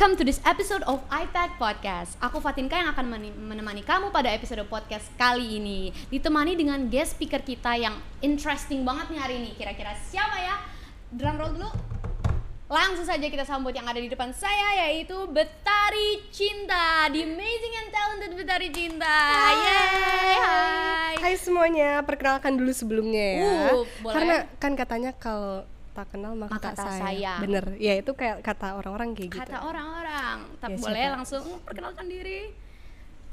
Welcome to this episode of iPad Podcast. Aku Fatinka yang akan menemani kamu pada episode podcast kali ini. Ditemani dengan guest speaker kita yang interesting banget nih hari ini. Kira-kira siapa ya? Drum roll dulu. Langsung saja kita sambut yang ada di depan saya yaitu Betari Cinta, the amazing and talented Betari Cinta. Yeay, hai. Hai semuanya, perkenalkan dulu sebelumnya ya. Uh, boleh. Karena kan katanya kalau tak kenal maka, Maka tak sayang. sayang. Bener, ya itu kayak kata orang-orang kayak gitu. Kata orang-orang, tapi Ya, boleh siapa? langsung perkenalkan diri.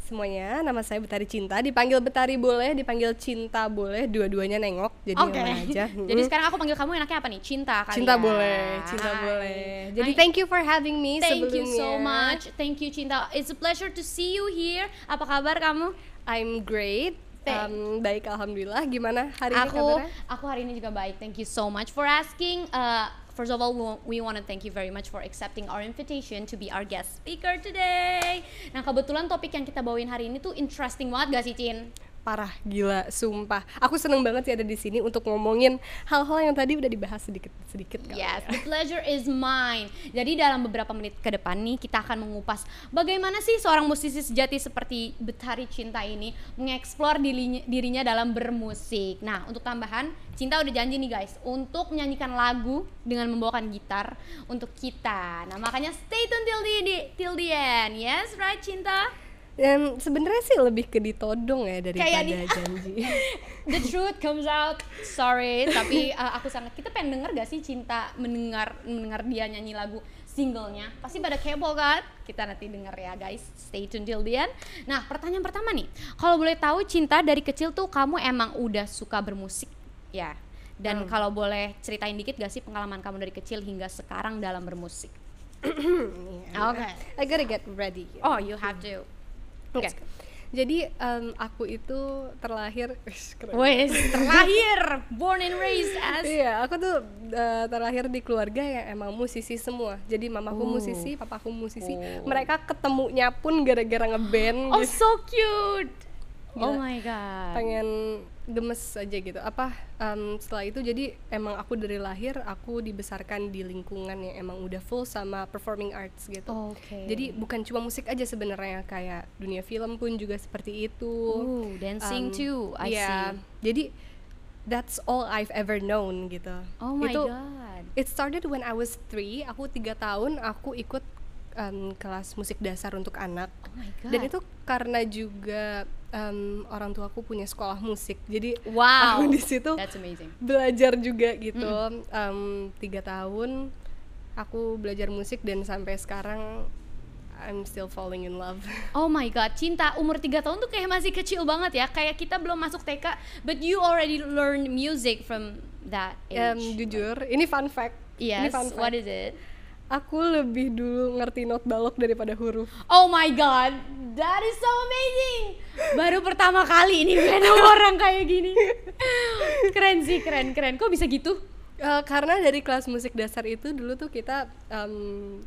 Semuanya, nama saya Betari Cinta. Dipanggil Betari boleh, dipanggil Cinta boleh, dua-duanya nengok. Jadi Oke. mana aja. Jadi sekarang aku panggil kamu enaknya apa nih? Cinta kali Cinta ya? boleh, cinta Hai. boleh. Jadi Hai. thank you for having me Thank sebelumnya. you so much. Thank you Cinta. It's a pleasure to see you here. Apa kabar kamu? I'm great. Um, baik alhamdulillah. Gimana hari ini aku kabarnya? aku hari ini juga baik. Thank you so much for asking. Uh, first of all, we, want to thank you very much for accepting our invitation to be our guest speaker today. Nah, kebetulan topik yang kita bawain hari ini tuh interesting banget gak sih, Cin? Parah gila sumpah aku seneng banget sih ada di sini untuk ngomongin hal-hal yang tadi udah dibahas sedikit sedikit kali Yes, ya. the pleasure is mine. Jadi dalam beberapa menit ke depan nih kita akan mengupas bagaimana sih seorang musisi sejati seperti Betari Cinta ini mengeksplor dirinya, dirinya dalam bermusik. Nah, untuk tambahan, Cinta udah janji nih guys untuk menyanyikan lagu dengan membawakan gitar untuk kita. Nah, makanya stay tune till the, the- till the end. Yes, right Cinta? Dan sebenarnya sih lebih ke ditodong ya daripada Kayak di- janji. The truth comes out. Sorry, tapi uh, aku sangat kita pengen denger gak sih cinta mendengar mendengar dia nyanyi lagu singlenya. Pasti pada kepo kan? Kita nanti denger ya guys. Stay tune till the end. Nah, pertanyaan pertama nih. Kalau boleh tahu cinta dari kecil tuh kamu emang udah suka bermusik ya. Dan Hmm. kalau boleh ceritain dikit gak sih pengalaman kamu dari kecil hingga sekarang dalam bermusik? Oke. I gotta get ready. Oh, you have to. Oke. Jadi em, aku itu terlahir. Wes, terlahir, born and raised as Iya, aku tuh eh, terlahir di keluarga yang emang musisi semua. Jadi mamaku Oh. musisi, papaku musisi. Oh. Mereka ketemunya pun gara-gara ngeband Oh gitu. so cute. Oh Gila. my god. pengen gemes aja gitu apa em, setelah itu jadi emang aku dari lahir aku dibesarkan di lingkungan yang emang udah full sama performing arts gitu Oke. jadi bukan cuma musik aja sebenarnya kayak dunia film pun juga seperti itu Ooh, dancing Em, too. I iya. see. jadi that's all I've ever known gitu Oh my itu god. it started when I was three aku tiga tahun aku ikut em, kelas musik dasar untuk anak Oh my god. dan itu karena juga em, orang tuaku punya sekolah musik jadi wow. aku di situ belajar juga gitu Em, tiga tahun aku belajar musik dan sampai sekarang I'm still falling in love Oh my god, cinta umur 3 tahun tuh kayak masih kecil banget ya. Kayak kita belum masuk TK, but you already learn music from that age. Em, jujur ini fun fact ini yes, fun fact what is it? Aku lebih dulu ngerti not balok daripada huruf Oh my god, that is so amazing. Baru pertama kali ini ketemu orang kayak gini. Keren sih, keren, keren. Kok bisa gitu? Eh, karena dari kelas musik dasar itu dulu tuh kita em,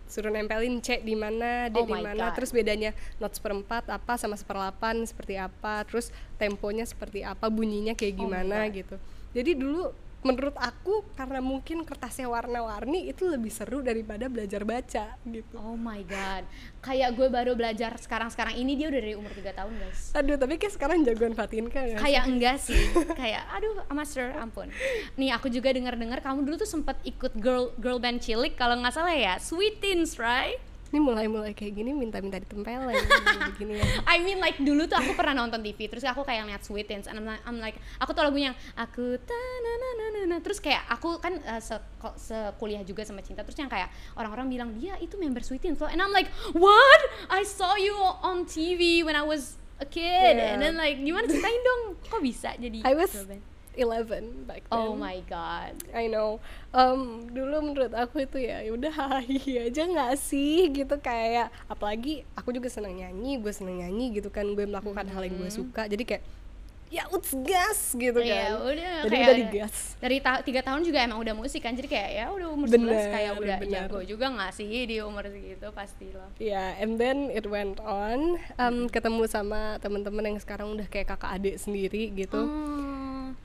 suruh nempelin C di mana, D Oh di mana, terus bedanya not seperempat apa sama seperlapan seperti apa, terus temponya seperti apa, bunyinya kayak Oh gimana God. gitu. Jadi dulu menurut aku karena mungkin kertasnya warna-warni itu lebih seru daripada belajar baca gitu. Oh my god. Kayak gue baru belajar sekarang-sekarang ini dia udah dari umur 3 tahun, guys. Aduh, tapi kayak sekarang jagoan Fatinka ya. Kayak enggak sih. Kayak aduh, master, ampun. Nih, aku juga dengar-dengar kamu dulu tuh sempat ikut girl girl band cilik kalau nggak salah ya. Sweet Teens, right? Ini mulai-mulai kayak gini minta-minta ditempelin begini ya. I mean like dulu tuh aku pernah nonton TV terus aku kayak lihat Sweet Teens and I'm like, I'm like aku tuh lagunya yang aku ta na na na na na terus kayak aku kan uh, se sekuliah juga sama cinta terus yang kayak orang-orang bilang dia itu member Sweet Teens loh and I'm like what I saw you on TV when I was a kid and Yeah. then like gimana ceritain dong kok bisa jadi I was? 11 back then. oh my god I know. Um, dulu menurut aku itu ya, ya udah hahi aja nggak sih gitu kayak apalagi aku juga senang nyanyi, gue senang nyanyi gitu kan, gue melakukan hal yang gue Mm-hmm. suka. Jadi kayak ya uts gas gitu kan Iya, udah jadi kayak udah digas dari ta- tiga tahun juga emang udah musik kan jadi kayak ya udah umur Bener, 11 kayak udah bener. jago juga nggak sih di umur segitu pasti loh Ya, and then it went on. Um, ketemu sama teman-teman yang sekarang udah kayak kakak adik sendiri gitu. Hmm,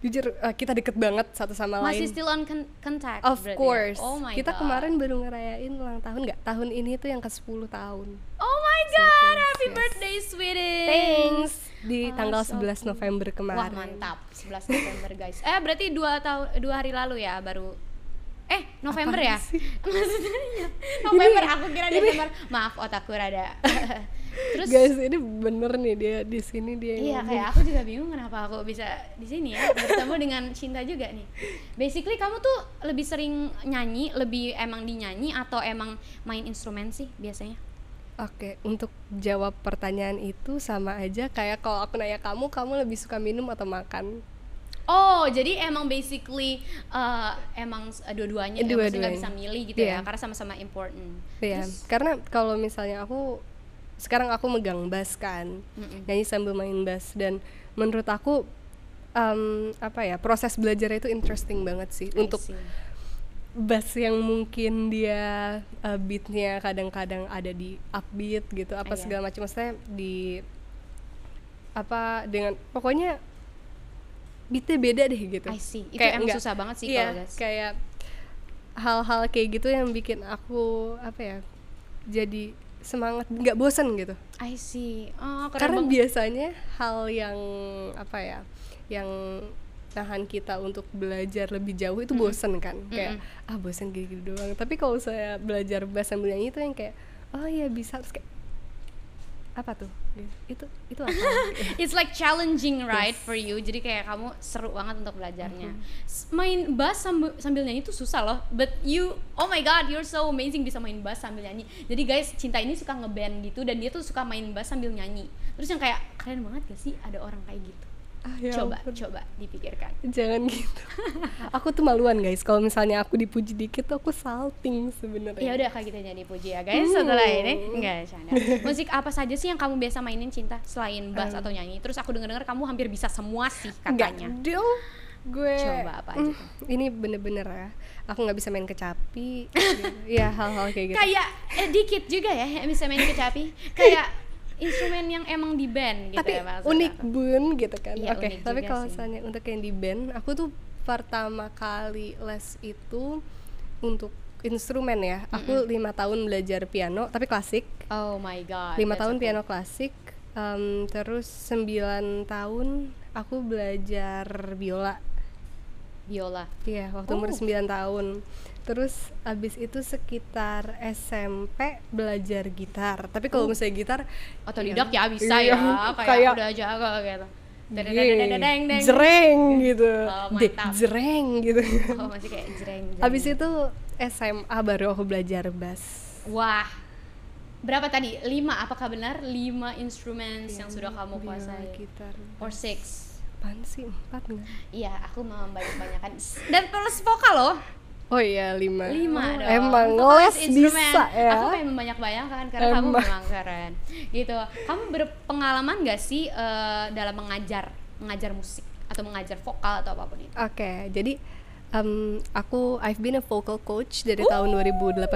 Jujur uh, kita deket banget satu sama masih lain. still on con- contact Of berarti ya? course. oh my kita God. kemarin baru ngerayain ulang tahun nggak? Tahun ini tuh yang ke 10 tahun. oh my god happy yes. birthday sweetie Thanks. Di Oh, tanggal so 11 November Wah kemarin. mantap, 11 November guys. Eh berarti dua tahun dua hari lalu ya baru Eh November ya? Maksudnya iya. November aku kira Desember. Maaf otakku rada. Terus Guys, ini bener nih dia di sini dia Iya kayak aku juga bingung kenapa aku bisa di sini ya bertemu dengan Cinta juga nih. Basically kamu tuh lebih sering nyanyi, lebih emang dinyanyi atau emang main instrumen sih biasanya? Oke, untuk jawab pertanyaan itu sama aja kayak kalau aku nanya kamu, kamu lebih suka minum atau makan? Oh, jadi emang basically uh, emang s- dua-duanya ya, nggak Dua-duanya. bisa milih gitu ya, Iya. karena sama-sama important. Iya, Terus- karena kalau misalnya aku sekarang aku megang bass kan, Mm-mm. nyanyi sambil main bass dan menurut aku em, apa ya proses belajar itu interesting banget sih I untuk see. bass yang mungkin dia uh, beatnya kadang-kadang ada di upbeat gitu apa Iya. segala macam maksudnya di apa dengan pokoknya beatnya beda deh gitu I see. Itu Kayak emang enggak- susah banget sih iya, kalau guys. kayak hal-hal kayak gitu yang bikin aku apa ya jadi semangat nggak bosan gitu. I see. Oh, keren karena banget. biasanya hal yang apa ya yang nahan kita untuk belajar lebih jauh itu bosen kan. Kayak ah bosen gini doang. Tapi kalau saya belajar bahasa nyanyi itu yang kayak oh iya bisa. Terus kayak apa tuh itu itu apa It's like challenging right Yes. for you. Jadi kayak kamu seru banget untuk belajarnya. S- Main bass sambil, sambil nyanyi itu susah loh. But you, oh my god, you're so amazing bisa main bass sambil nyanyi. Jadi guys, Cinta ini suka ngeband gitu dan dia tuh suka main bass sambil nyanyi. Terus yang kayak keren banget gak sih ada orang kayak gitu? Ah, ya coba, ampun. coba dipikirkan. jangan gitu aku tuh maluan guys kalau misalnya aku dipuji dikit tuh aku salting sebenarnya Ya udah kayak gitu jadi puji ya guys setelah ini enggak canda. Musik apa saja sih yang kamu biasa mainin cinta selain bass atau nyanyi? Terus aku denger-denger kamu hampir bisa semua sih Enggak katanya. dong gue Coba apa aja Mm, tuh? ini bener-bener ya aku nggak bisa main kecapi ya hal-hal kayak gitu Kayak eh, dikit juga ya yang bisa main kecapi. Kayak instrumen yang emang di band gitu tapi ya unik aku. bun gitu kan Iya, oke unik tapi kalau misalnya untuk yang di band aku tuh pertama kali les itu untuk instrumen ya aku lima tahun belajar piano tapi klasik Oh my god. lima tahun cool. piano klasik em, terus sembilan tahun aku belajar biola biola. Iya, waktu umur Oh. 9 tahun. Terus abis itu sekitar SMP belajar gitar. Tapi kalau misalnya gitar Otodidak ya bisa Iya, ya, kayak, kayak- udah jago gitu. Dedeng deng. jreng gitu. Oh, mantap. jreng gitu. Oh, masih kayak jreng. jreng. Abis itu SMA baru aku belajar bass. Wah. Berapa tadi? Lima, apakah benar? Lima instrumen yang sudah kamu Biola, kuasai? gitar. Or six? Apaan sih? Empat nggak? Iya, aku membanyak-banyakan. Dan plus vokal loh. Oh iya, lima. Lima Oh, dong. Emang Vokal les is instrumen. bisa ya. Aku pengen membanyak-banyakan karena kamu Emang. memang keren. Gitu. Kamu berpengalaman gak sih eh, dalam mengajar, mengajar musik atau mengajar vokal atau apa pun itu? Oke, jadi em, aku I've been a vocal coach dari tahun 2018.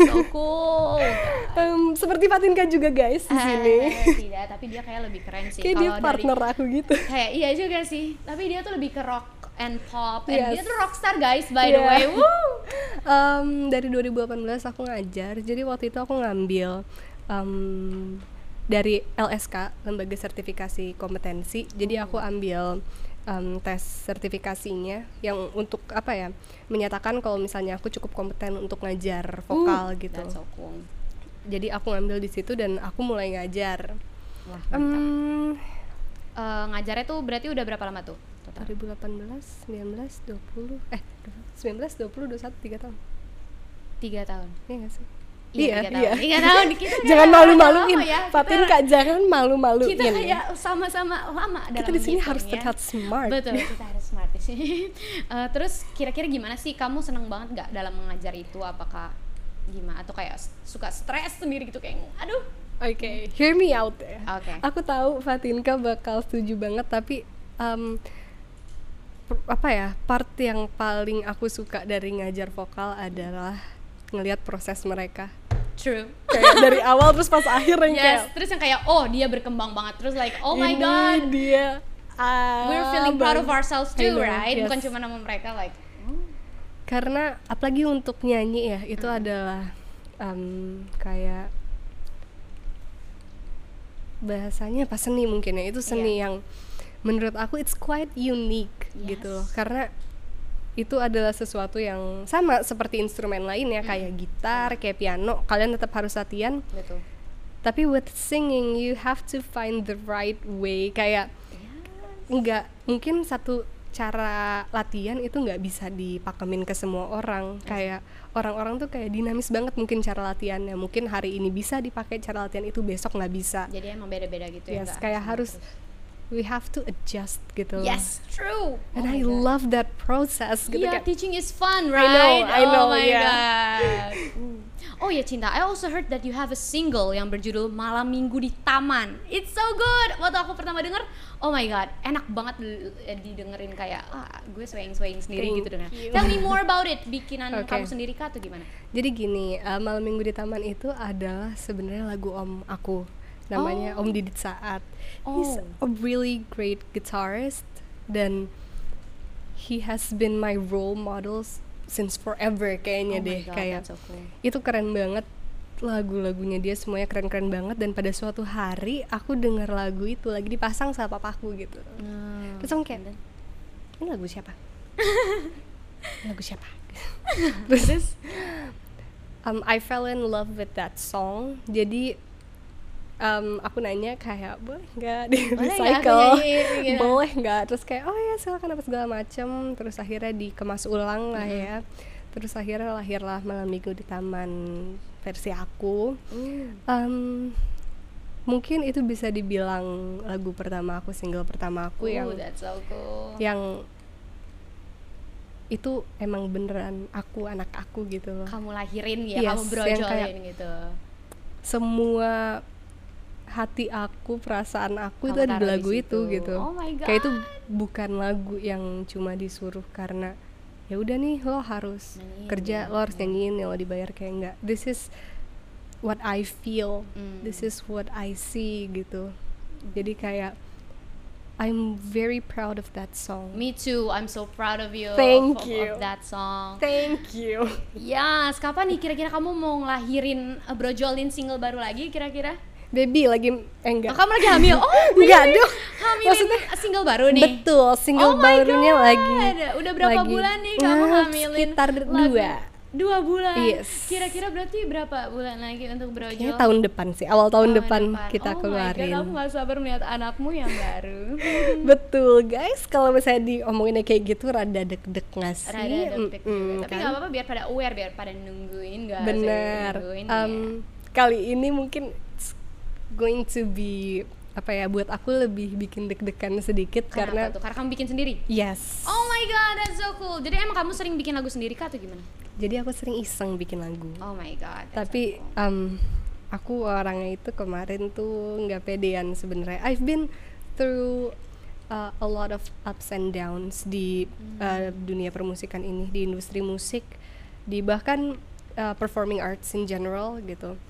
So cool. Em, seperti Fatinka juga guys di sini. Eh, tidak, tapi dia kayak lebih keren sih. Kayak dia partner dari, aku gitu. kayak iya juga sih. Tapi dia tuh lebih ke rock and pop. And dia tuh rockstar guys by the Yeah. way. Woo. Em, dari 2018 aku ngajar. Jadi waktu itu aku ngambil em, dari LSK lembaga sertifikasi kompetensi. Jadi aku ambil em, tes sertifikasinya yang untuk apa ya menyatakan kalau misalnya aku cukup kompeten untuk ngajar vokal Uh, gitu. So cool. Jadi aku ngambil di situ dan aku mulai ngajar. Wah, Em, Eh, ngajarnya tuh berarti udah berapa lama tuh? Total? 2018, 19, 20, eh 19, 20, 21, 3 tahun. Tiga tahun. Iya gak sih? Iya, tiga tahun. Tiga tahun. Kita jangan malu-maluin. ya. Fatin kak jangan malu-maluin. Kita kayak sama-sama lama dalam Kita di sini harus ya. terlihat smart. Betul, kita harus smart di sini. Eh, terus kira-kira gimana sih kamu seneng banget nggak dalam mengajar itu? Apakah gimana atau kayak suka stres sendiri gitu kayak aduh Oke, hear me out ya. Oke. Aku tahu Fatinka bakal setuju banget, tapi um, apa ya part yang paling aku suka dari ngajar vokal adalah ngelihat proses mereka. True. kayak dari awal terus pas akhir yang Yes, kayak terus yang kayak oh dia berkembang banget. Terus like oh my ini god. dia. Ah, we're feeling proud of ourselves too know, right? Yes. bukan cuma nama mereka like oh, karena apalagi untuk nyanyi ya itu adalah um, kayak bahasanya apa? Seni mungkin ya itu seni Iya. yang menurut aku it's quite unique gitu. Loh Yes. karena itu adalah sesuatu yang sama seperti instrumen lain ya kayak gitar kayak piano kalian tetap harus latihan. Betul. Tapi with singing you have to find the right way. Kayak nggak mungkin satu cara latihan itu nggak bisa dipakemin ke semua orang. Kayak orang-orang tuh kayak dinamis banget mungkin cara latihannya. Mungkin hari ini bisa dipakai cara latihan itu besok nggak bisa. Jadi emang beda-beda gitu ya yes nggak kayak harus terus. We have to adjust gitu loh. yes true and Oh I God. love that process gitu Yeah, kayak teaching is fun, I right? know, I know, oh my yeah. god. Oh ya Cinta, I also heard that you have a single yang berjudul Malam Minggu di Taman. It's so good. Waktu aku pertama denger, oh my god, enak banget eh, didengerin kayak ah, gue swaying-swaying sendiri Thank gitu dengar. you. Tell me more about it. Bikinan Okay. kamu sendiri kah atau gimana? Jadi gini, uh, Malam Minggu di Taman itu adalah sebenarnya lagu om aku. Namanya Oh. Om Didit Saat. He's Oh. a really great guitarist dan he has been my role models since forever kayaknya oh deh god, kayak so cool. itu keren banget lagu-lagunya dia semuanya keren-keren banget dan pada suatu hari aku dengar lagu itu lagi dipasang sama papaku gitu Hmm. terus aku kayak ini lagu siapa lagu siapa Terus? um, I fell in love with that song jadi um, aku nanya kayak boleh nggak di recycle? gitu? boleh nggak? Terus kayak oh ya silakan apa segala macem. Terus akhirnya dikemas ulang lah ya. Terus akhirnya lahirlah malam minggu di taman versi aku. Um, mungkin itu bisa dibilang lagu pertama aku single pertama aku yang Ooh, that's so cool. yang itu emang beneran aku anak aku gitu loh. Kamu lahirin ya, Yes, kamu yang brojolin kayak- gitu. semua hati aku perasaan aku itu Kamu ada di taruh di lagu itu gitu Oh my kayak itu God. bukan lagu yang cuma disuruh karena ya udah nih lo harus Nyanyiin kerja ya. lo harus nyanyiin ya lo dibayar kayak enggak this is what I feel Hmm. this is what I see gitu jadi kayak I'm very proud of that song Me too. I'm so proud of you. Thank of, you. Of that song. thank you Yes, kapan nih kira-kira kamu mau ngelahirin uh, brojolin single baru lagi kira-kira? Baby lagi eh Oh, enggak kamu lagi hamil? Oh, Enggak dong. Hamilin Maksudnya- single baru nih? Betul, single Oh my barunya God. lagi. Udah berapa lagi- bulan nih kamu Nah, hamilin? Sekitar dua. Dua bulan. Yes. Kira-kira berarti berapa bulan lagi untuk brojol? Kayaknya tahun depan sih, awal tahun, depan, kita oh keluarin. My God, kamu gak sabar melihat anakmu yang baru. Betul guys, kalau misalnya diomonginnya kayak gitu rada deg-deg nggak sih? Rada deg-deg juga. Tapi kan? nggak apa-apa biar pada aware, biar pada nungguin gak Bener. Nungguin, Um, ya. Kali ini mungkin going to be apa ya? Buat aku lebih bikin deg-degan sedikit Kenapa karena tuh? Karena kamu bikin sendiri? yes. Oh my god, that's so cool. Jadi emang kamu sering bikin lagu sendiri kah atau gimana? Jadi aku sering iseng bikin lagu. Oh my god. tapi so cool. um, aku orangnya itu kemarin tuh nggak pedean sebenarnya I've been through uh, a lot of ups and downs di uh, dunia permusikan ini di industri musik di bahkan uh, performing arts in general gitu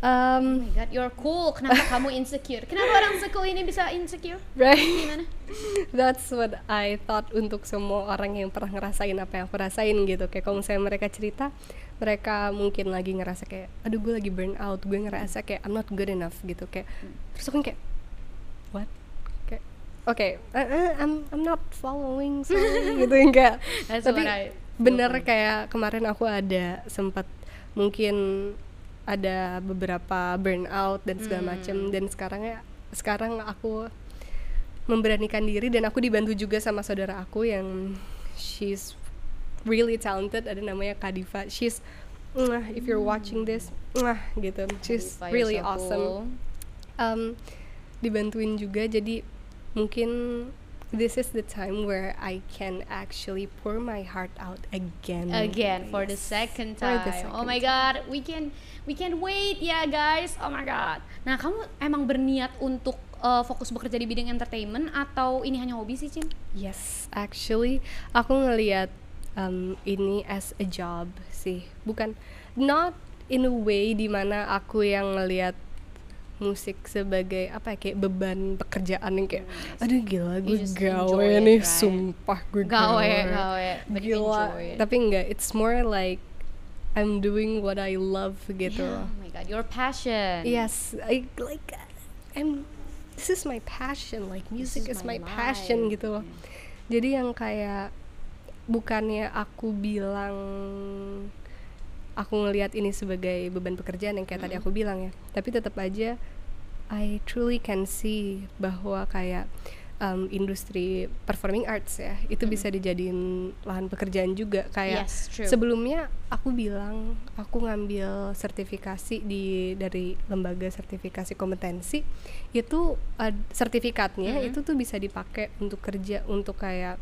Oh um, my god, you're cool. Kenapa kamu insecure? Kenapa orang sekul ini bisa insecure? right Gimana? That's what I thought untuk semua orang yang pernah ngerasain apa yang aku rasain gitu Kayak kalau misalnya mereka cerita Mereka mungkin lagi ngerasa kayak Aduh gue lagi burn out Gue ngerasa kayak I'm not good enough gitu Kayak Terus aku kayak What? Kayak Oke uh, uh, I'm, I'm not following sorry gitu kayak That's Tapi I- bener kayak kemarin aku ada sempat Mungkin ada beberapa burnout dan segala Hmm. macem. Dan sekarang ya Sekarang aku memberanikan diri dan aku dibantu juga sama saudara aku yang she's really talented. Ada namanya Kadifa she's if you're watching this gitu. She's really so awesome. Um, dibantuin juga. Jadi mungkin this is the time where I can actually pour my heart out again. again for the second time. the oh second my god, we can we can wait ya guys. Oh my god. Nah, kamu emang berniat untuk uh, fokus bekerja di bidang entertainment atau ini hanya hobi sih, Cin? Yes, actually aku ngelihat um, ini as a job sih, bukan not in a way di mana aku yang ngelihat musik sebagai apa ya kayak beban pekerjaan yang kayak aduh gila gue gawe it, nih right? sumpah gue Gawe, gawe, you gila tapi enggak it's more like I'm doing what I love gitu Yeah, oh my god, your passion. yes I like I'm this is my passion like music is is, my my, passion life. gitu loh jadi yang kayak bukannya aku bilang aku ngelihat ini sebagai beban pekerjaan yang kayak tadi aku bilang ya tapi tetap aja I truly can see bahwa kayak um, industri performing arts ya itu bisa dijadiin lahan pekerjaan juga. Kayak Yes, true. sebelumnya aku bilang aku ngambil sertifikasi di dari lembaga sertifikasi kompetensi itu ad- sertifikatnya itu tuh bisa dipakai untuk kerja untuk kayak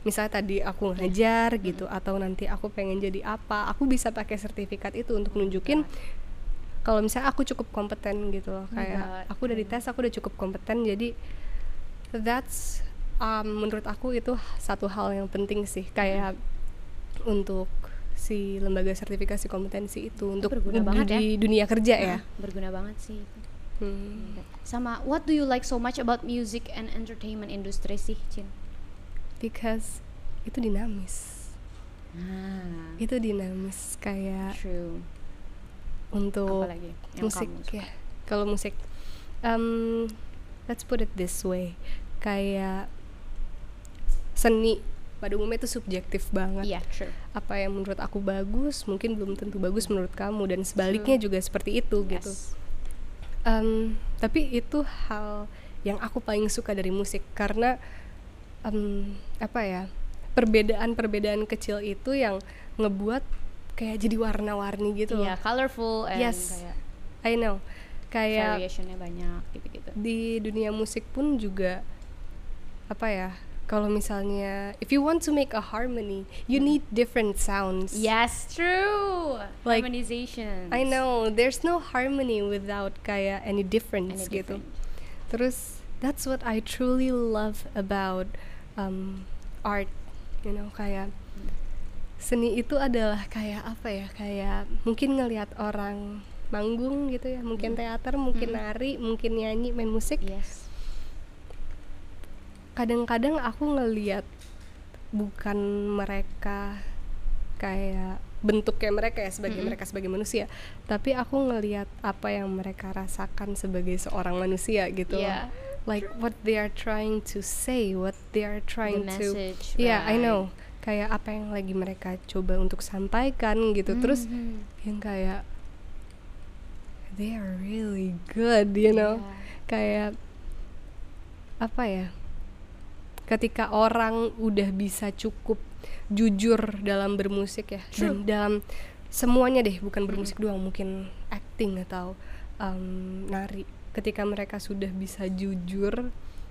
misalnya tadi aku ngajar gitu atau nanti aku pengen jadi apa aku bisa pakai sertifikat itu untuk nunjukin kalau misalnya aku cukup kompeten gitu loh my kayak aku udah dites aku udah cukup kompeten jadi that's um, menurut aku itu satu hal yang penting sih kayak untuk si lembaga sertifikasi kompetensi itu untuk berguna di banget ya. dunia kerja ya Nah, berguna banget sih. Hmm. Sama what do you like so much about music and entertainment industry sih, Cin? because itu dinamis Nah, itu dinamis kayak true. untuk Apalagi musik ya kalau musik um, let's put it this way kayak seni pada umumnya itu subjektif banget Iya, true. apa yang menurut aku bagus mungkin belum tentu bagus menurut kamu dan sebaliknya juga seperti itu gitu Yes. Em, tapi itu hal yang aku paling suka dari musik karena em, apa ya perbedaan-perbedaan kecil itu yang ngebuat kayak jadi warna-warni gitu. Iya, colorful and Yes. kayak I know kayak variationnya banyak gitu-gitu. di dunia musik pun juga apa ya kalau misalnya if you want to make a harmony you need different sounds Yes, true. Like, Harmonization. I know there's no harmony without kayak any Any difference gitu different. terus that's what I truly love about um, art you know kayak seni itu adalah kayak apa ya kayak mungkin ngelihat orang manggung gitu ya mungkin teater mungkin nari mungkin nyanyi main musik Yes. Kadang-kadang aku ngeliat bukan mereka kayak bentuknya mereka ya sebagai mereka sebagai manusia tapi aku ngeliat apa yang mereka rasakan sebagai seorang manusia gitu. Yeah. like what they are trying to say what they are trying The to message, yeah I know kayak apa yang lagi mereka coba untuk sampaikan gitu terus Mhm. yang kayak they are really good you know Yeah. kayak apa ya ketika orang udah bisa cukup jujur dalam bermusik ya. Dan dalam semuanya deh bukan bermusik doang mungkin acting atau um, nari. Ketika mereka sudah bisa jujur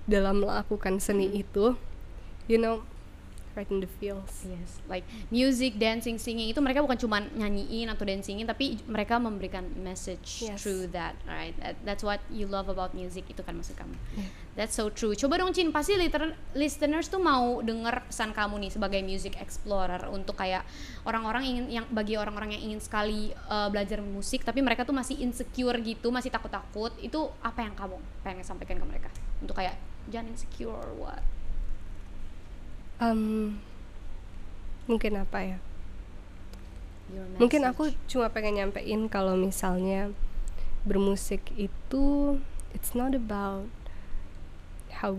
dalam melakukan seni itu you know right in the feels Yes, like music, dancing, singing itu mereka bukan cuma nyanyiin atau dancingin, tapi mereka memberikan message Yes. through that, right? That, that's what you love about music itu kan maksud kamu. Yeah. That's so true. Coba dong Cin, pasti liter- listeners tuh mau denger pesan kamu nih sebagai music explorer untuk kayak orang-orang ingin yang bagi orang-orang yang ingin sekali uh, belajar musik tapi mereka tuh masih insecure gitu, masih takut-takut. Itu apa yang kamu pengen sampaikan ke mereka? Untuk kayak jangan insecure what? Um, mungkin apa ya mungkin aku cuma pengen nyampein kalau misalnya bermusik itu it's not about how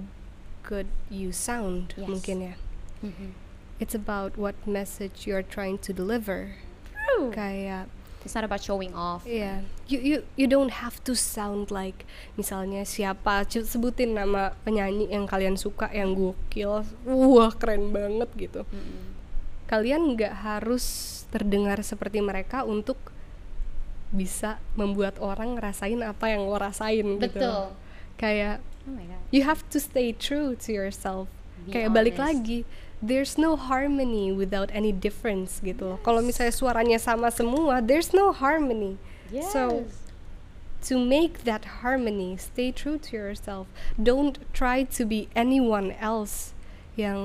good you sound Yes. mungkin ya Mhm. it's about what message you're trying to deliver True. kayak It's not about showing off. Iya, you you you don't have to sound like misalnya siapa sebutin nama penyanyi yang kalian suka yang gokil, wah keren banget gitu. Mm-mm. Kalian nggak harus terdengar seperti mereka untuk bisa membuat orang ngerasain apa yang lo rasain gitu. Betul. Kayak Oh my god. you have to stay true to yourself Be kayak balik honest. lagi there's no harmony without any difference gitu loh. Kalau misalnya suaranya sama semua there's no harmony. So Yes. to make that harmony stay true to yourself. Don't try to be anyone else yang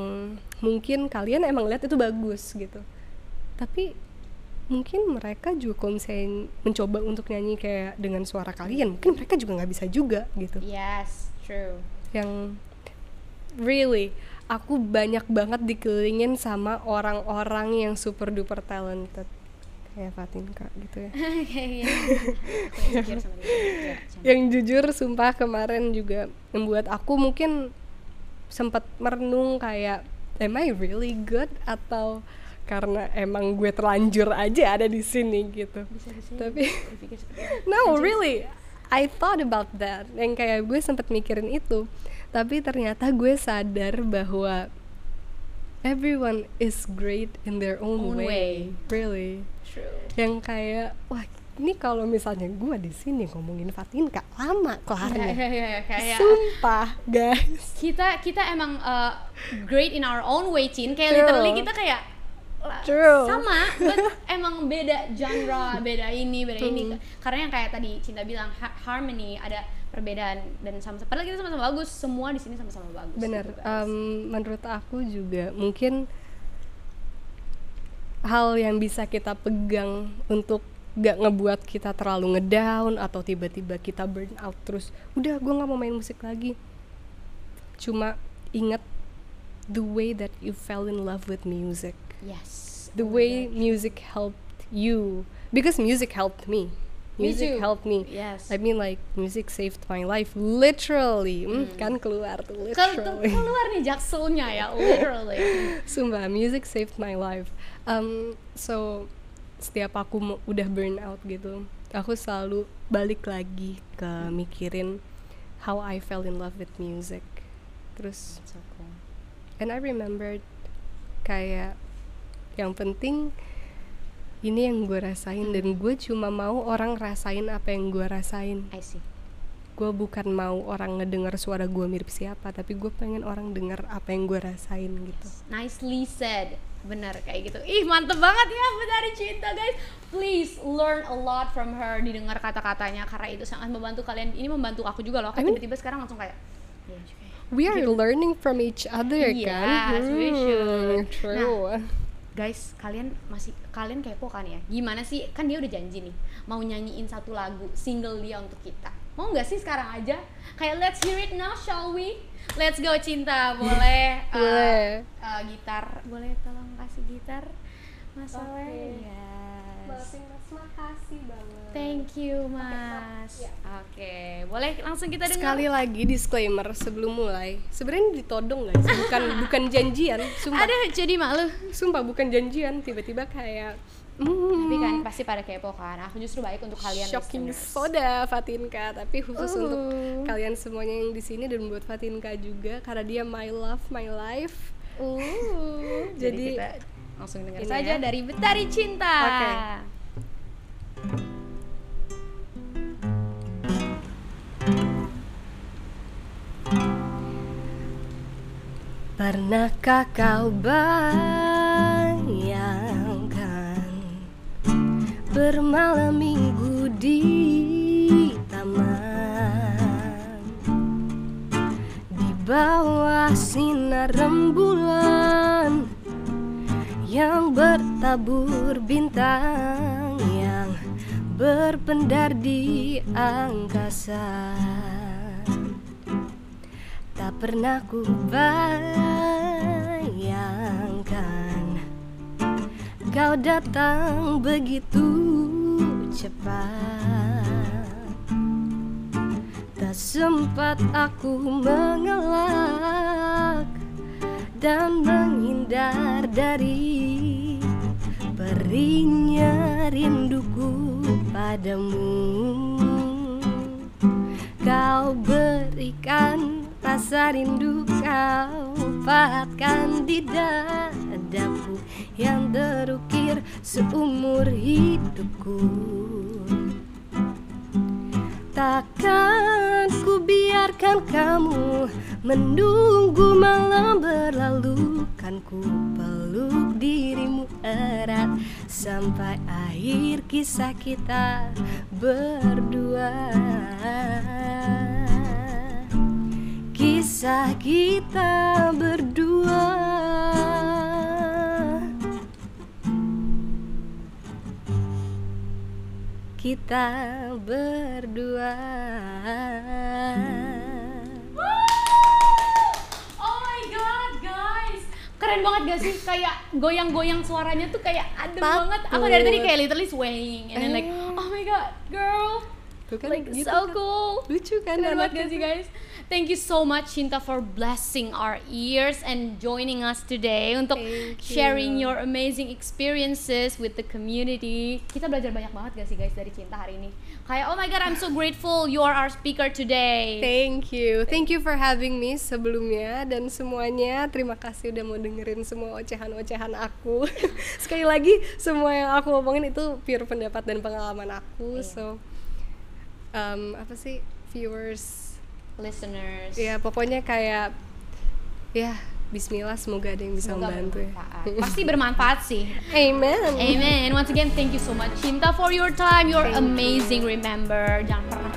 mungkin kalian emang lihat itu bagus gitu. Tapi mungkin mereka juga kalau misalnya mencoba untuk nyanyi kayak dengan suara kalian mungkin mereka juga nggak bisa juga gitu. Yes, true. yang really aku banyak banget dikelilingin sama orang-orang yang super duper talented. Kayak Fatinka gitu ya. Iya, yang jujur sumpah kemarin juga membuat aku mungkin sempat merenung kayak am I really good? Atau karena emang gue terlanjur aja ada di sini gitu. Tapi berpikir seperti itu. no really. I thought about that. Yang kayak gue sempat mikirin itu tapi ternyata gue sadar bahwa everyone is great in their own, Own way. way. really True. yang kayak wah ini kalau misalnya gue di sini ngomongin Fatinka lama kelarnya iya, kayak sumpah guys kita kita emang uh, great in our own way, Cin. Kayak True. literally kita kayak True. sama, but emang beda genre, beda ini, beda ini. Hmm. Karena yang kayak tadi Cinta bilang ha- harmony ada perbedaan dan sama padahal kita sama-sama bagus, semua di sini sama-sama bagus. bener gitu, guys. em, menurut aku juga mungkin hal yang bisa kita pegang untuk gak ngebuat kita terlalu ngedown atau tiba-tiba kita burn out terus udah gue nggak mau main musik lagi cuma ingat the way that you fell in love with music yes. the Oh way God. music helped you because music helped Me music too. helped me Yes. I mean like music saved my life literally Hmm, kan keluar tuh literally keluar nih jakselnya ya, literally. Sumpah, music saved my life. Um, so setiap aku udah burn out gitu, aku selalu balik lagi ke mikirin how I fell in love with music. Terus, So cool. and I remembered kayak yang penting ini yang gue rasain dan gue cuma mau orang rasain apa yang gue rasain. I see. Gue bukan mau orang ngedengar suara gue mirip siapa, tapi gue pengen orang dengar apa yang gue rasain gitu. Nicely said. Bener kayak gitu. Ih, mantep banget ya Betari Cinta, guys. Please learn a lot from her didengar kata-katanya karena itu sangat membantu kalian. Ini membantu aku juga loh. Aku I mean- tiba-tiba sekarang langsung kayak Iya juga ya. We are learning from each other Yes, kan? we should. True. Guys, kalian masih kalian kepo kan ya? Gimana sih? Kan dia udah janji nih mau nyanyiin satu lagu single dia untuk kita. Mau nggak sih sekarang aja? Kayak let's hear it now, shall we? Let's go cinta, boleh? uh, Boleh. uh, gitar, boleh tolong kasih gitar, Mas Soleh? Yes. Mas, makasih banget. Thank you, Mas. ya. Oke, boleh langsung kita dengar. Sekali lagi disclaimer sebelum mulai. Sebenarnya ditodong guys, bukan bukan janjian. Sumpah, Aduh, jadi malu. sumpah bukan janjian. Tiba-tiba kayak hmm, Tapi kan pasti pada kepo kan. Aku justru baik untuk kalian shocking listeners. soda Fatinka, tapi khusus Uh. untuk kalian semuanya yang di sini dan buat Fatinka juga karena dia my love, my life. Uh, jadi, Jadi, kita langsung dengar saja ya. dari Betari Cinta. Oke. Pernahkah kau bayangkan bermalam minggu di taman di bawah sinar rembulan yang bertabur bintang yang berpendar di angkasa. Tak pernah ku bayangkan kau datang begitu cepat. Tak sempat aku mengelak dan menghindar dari perinya rinduku padamu. Kau berikan rasa rindu kau pahatkan di dadaku yang terukir seumur hidupku Takkan ku biarkan kamu Menunggu malam berlalu Kan ku peluk dirimu erat Sampai akhir kisah kita berdua. Kisah kita berdua Kita berdua Oh my god, guys. Keren banget gak sih? Kayak goyang-goyang suaranya tuh kayak adem Takut. banget. Aku dari tadi kayak literally swaying and then like, Eh. oh my god, girl. Tuh kan like gitu so kan. cool. Lucu kan Keren banget gak sih guys? Thank you so much Cinta for blessing our ears and joining us today untuk Thank you. sharing your amazing experiences with the community. Kita belajar banyak banget gak sih guys dari Cinta hari ini? Kayak oh my god, I'm so grateful you are our speaker today. Thank you, thank you for having me sebelumnya dan semuanya terima kasih udah mau dengerin semua ocehan-ocehan aku. Sekali lagi semua yang aku ngomongin itu pure pendapat dan pengalaman aku. Iya. So um, apa sih viewers? Listeners. Ya pokoknya kayak ya Bismillah semoga ada yang bisa Semoga membantu ya. bermanfaat. Pasti bermanfaat sih. Amen. Amen. Once again, thank you so much Cinta for your time. You're Thank amazing. Remember, jangan pernah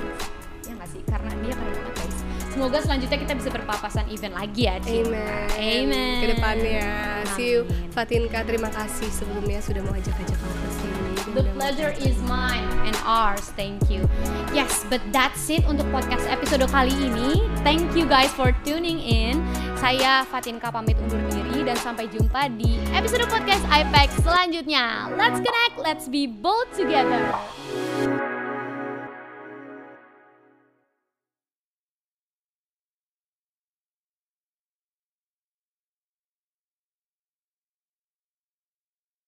ya nggak sih? Karena dia keren banget guys. Semoga selanjutnya kita bisa berpapasan event lagi ya, Cinta. Amen. Amen. Ke depannya, see you. Fatinka. Terima kasih sebelumnya sudah mau ajak-ajak aku ke sini. The pleasure is mine and ours. Thank you. Yes, but that's it untuk podcast episode kali ini. Thank you guys for tuning in. Saya Fatinka pamit undur diri dan sampai jumpa di episode podcast IPEX selanjutnya. Let's connect, let's be bold together.